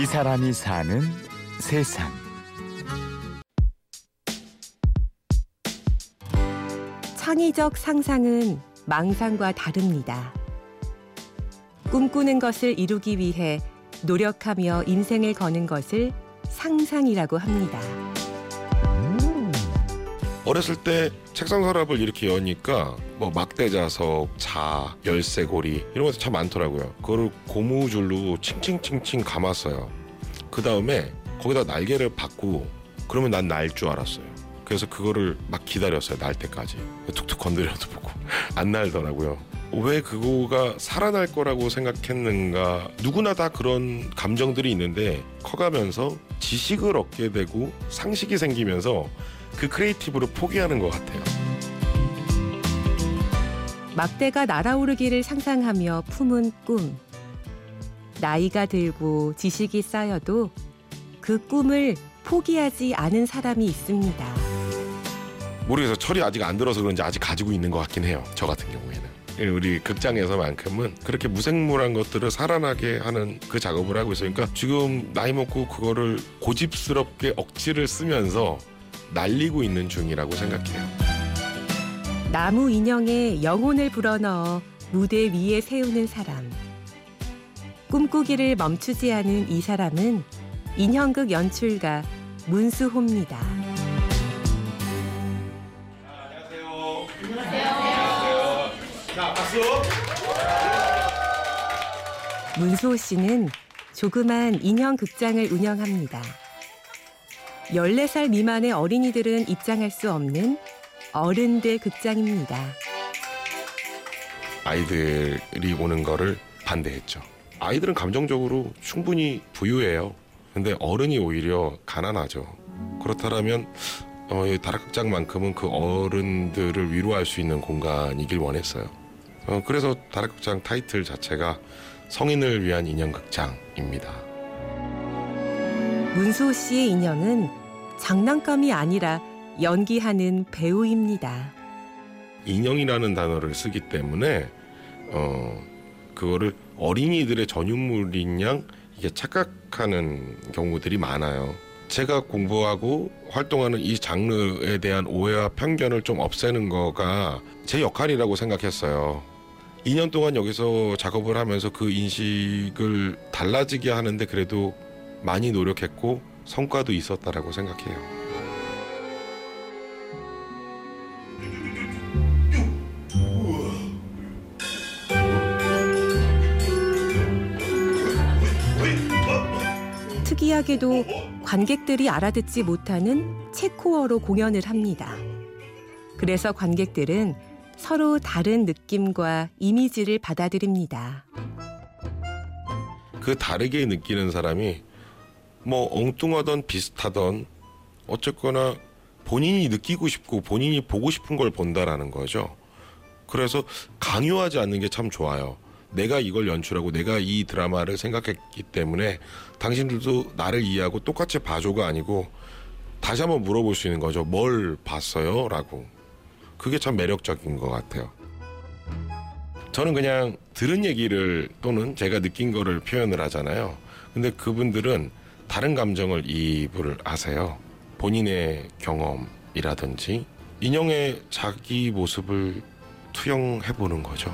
이 사람이 사는 세상. 창의적 상상은 망상과 다릅니다. 꿈꾸는 것을 이루기 위해 노력하며 인생을 거는 것을 상상이라고 합니다. 어렸을 때 책상 서랍을 이렇게 여니까 뭐 막대자석, 자, 열쇠고리 이런 것도 참 많더라고요. 그거를 고무줄로 칭칭칭칭 감았어요. 그 다음에 거기다 날개를 박고 그러면 난 날 줄 알았어요. 그래서 그거를 막 기다렸어요. 날 때까지. 툭툭 건드려도 보고 안 날더라고요. 왜 그거가 살아날 거라고 생각했는가 누구나 다 그런 감정들이 있는데 커가면서 지식을 얻게 되고 상식이 생기면서 그 creative를 포기하는 것 같아요. 막대가 날아오르기를 상상하며 품은 꿈. 나이가 들고 지식이 쌓여도 그 꿈을 포기하지 않은 사람이 있습니다. 모르겠어요. 철이 아직 안 들어서 그런지 아직 가지고 있는 것 같긴 해요. 저 같은 경우에는. 예, 우리 극장에서만큼은 그렇게 무생물한 것들을 살아나게 하는 그 작업을 하고 있어요. 그러니까 지금 나이 먹고 그거를 고집스럽게 억지를 쓰면서 날리고 있는 중이라고 생각해요. 나무 인형에 영혼을 불어넣어 무대 위에 세우는 사람. 꿈꾸기를 멈추지 않은 이 사람은 인형극 연출가 문수호입니다. 문수호 씨는 조그만 인형 극장을 운영합니다. 14살 미만의 어린이들은 입장할 수 없는 어른들 극장입니다. 아이들이 오는 거를 반대했죠. 아이들은 감정적으로 충분히 부유해요. 근데 어른이 오히려 가난하죠. 그렇다면 어, 이 다락극장만큼은 그 어른들을 위로할 수 있는 공간이길 원했어요. 어, 그래서 다락극장 타이틀 자체가 성인을 위한 인형극장입니다. 문수호 씨의 인형은 장난감이 아니라 연기하는 배우입니다. 인형이라는 단어를 쓰기 때문에 어 그거를 어린이들의 전유물인 양 이게 착각하는 경우들이 많아요. 제가 공부하고 활동하는 이 장르에 대한 오해와 편견을 좀 없애는 거가 제 역할이라고 생각했어요. 2년 동안 여기서 작업을 하면서 그 인식을 달라지게 하는데 그래도 많이 노력했고 성과도 있었다라고 생각해요. 특이하게도 관객들이 알아듣지 못하는 체코어로 공연을 합니다. 그래서 관객들은 서로 다른 느낌과 이미지를 받아들입니다. 그 다르게 느끼는 사람이 뭐 엉뚱하던 비슷하던 어쨌거나 본인이 느끼고 싶고 본인이 보고 싶은 걸 본다라는 거죠. 그래서 강요하지 않는 게 참 좋아요. 내가 이걸 연출하고 내가 이 드라마를 생각했기 때문에 당신들도 나를 이해하고 똑같이 봐줘가 아니고 다시 한번 물어볼 수 있는 거죠. 뭘 봤어요? 라고. 그게 참 매력적인 것 같아요. 저는 그냥 들은 얘기를 또는 제가 느낀 거를 표현을 하잖아요. 근데 그분들은 다른 감정을 이입을 하세요. 본인의 경험이라든지 인형의 자기 모습을 투영해 보는 거죠.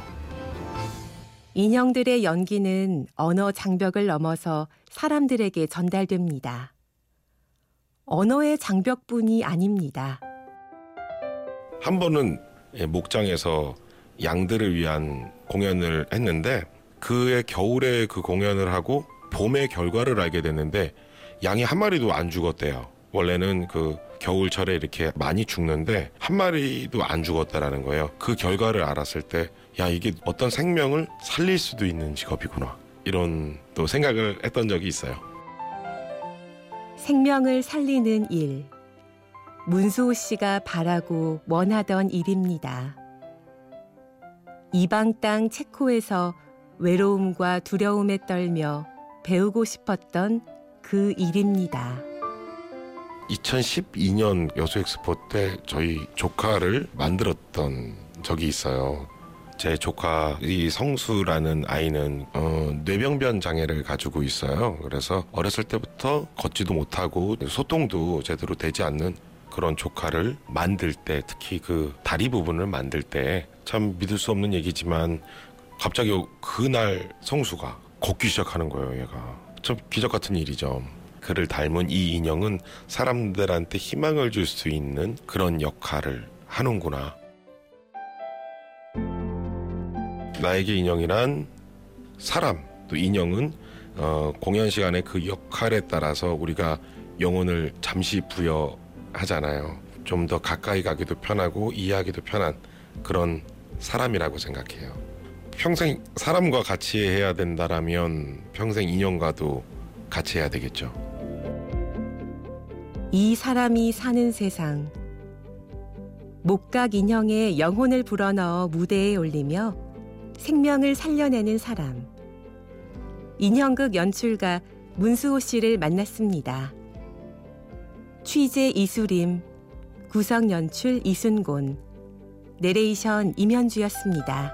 인형들의 연기는 언어 장벽을 넘어서 사람들에게 전달됩니다. 언어의 장벽뿐이 아닙니다. 한 번은 예, 목장에서 양들을 위한 공연을 했는데 그의 겨울에 그 공연을 하고 봄의 결과를 알게 됐는데 양이 한 마리도 안 죽었대요. 원래는 그 겨울철에 이렇게 많이 죽는데 한 마리도 안 죽었다라는 거예요. 그 결과를 알았을 때 야 이게 어떤 생명을 살릴 수도 있는 직업이구나 이런 또 생각을 했던 적이 있어요. 생명을 살리는 일. 문수호 씨가 바라고 원하던 일입니다. 이방 땅 체코에서 외로움과 두려움에 떨며 배우고 싶었던 그 일입니다. 2012년 여수 엑스포 때 저희 조카를 만들었던 적이 있어요. 제 조카 이 성수라는 아이는 어, 뇌병변 장애를 가지고 있어요. 그래서 어렸을 때부터 걷지도 못하고 소통도 제대로 되지 않는 그런 조카를 만들 때 특히 그 다리 부분을 만들 때 참 믿을 수 없는 얘기지만 갑자기 그날 성수가 걷기 시작하는 거예요. 얘가 참 기적 같은 일이죠. 그를 닮은 이 인형은 사람들한테 희망을 줄 수 있는 그런 역할을 하는구나. 나에게 인형이란 사람 또 인형은 어, 공연 시간에 그 역할에 따라서 우리가 영혼을 잠시 부여하잖아요. 좀 더 가까이 가기도 편하고 이해하기도 편한 그런 사람이라고 생각해요. 평생 사람과 같이 해야 된다라면 평생 인형과도 같이 해야 되겠죠. 이 사람이 사는 세상. 목각 인형에 영혼을 불어넣어 무대에 올리며 생명을 살려내는 사람. 인형극 연출가 문수호 씨를 만났습니다. 취재 이수림, 구성 연출 이순곤, 내레이션 임현주였습니다.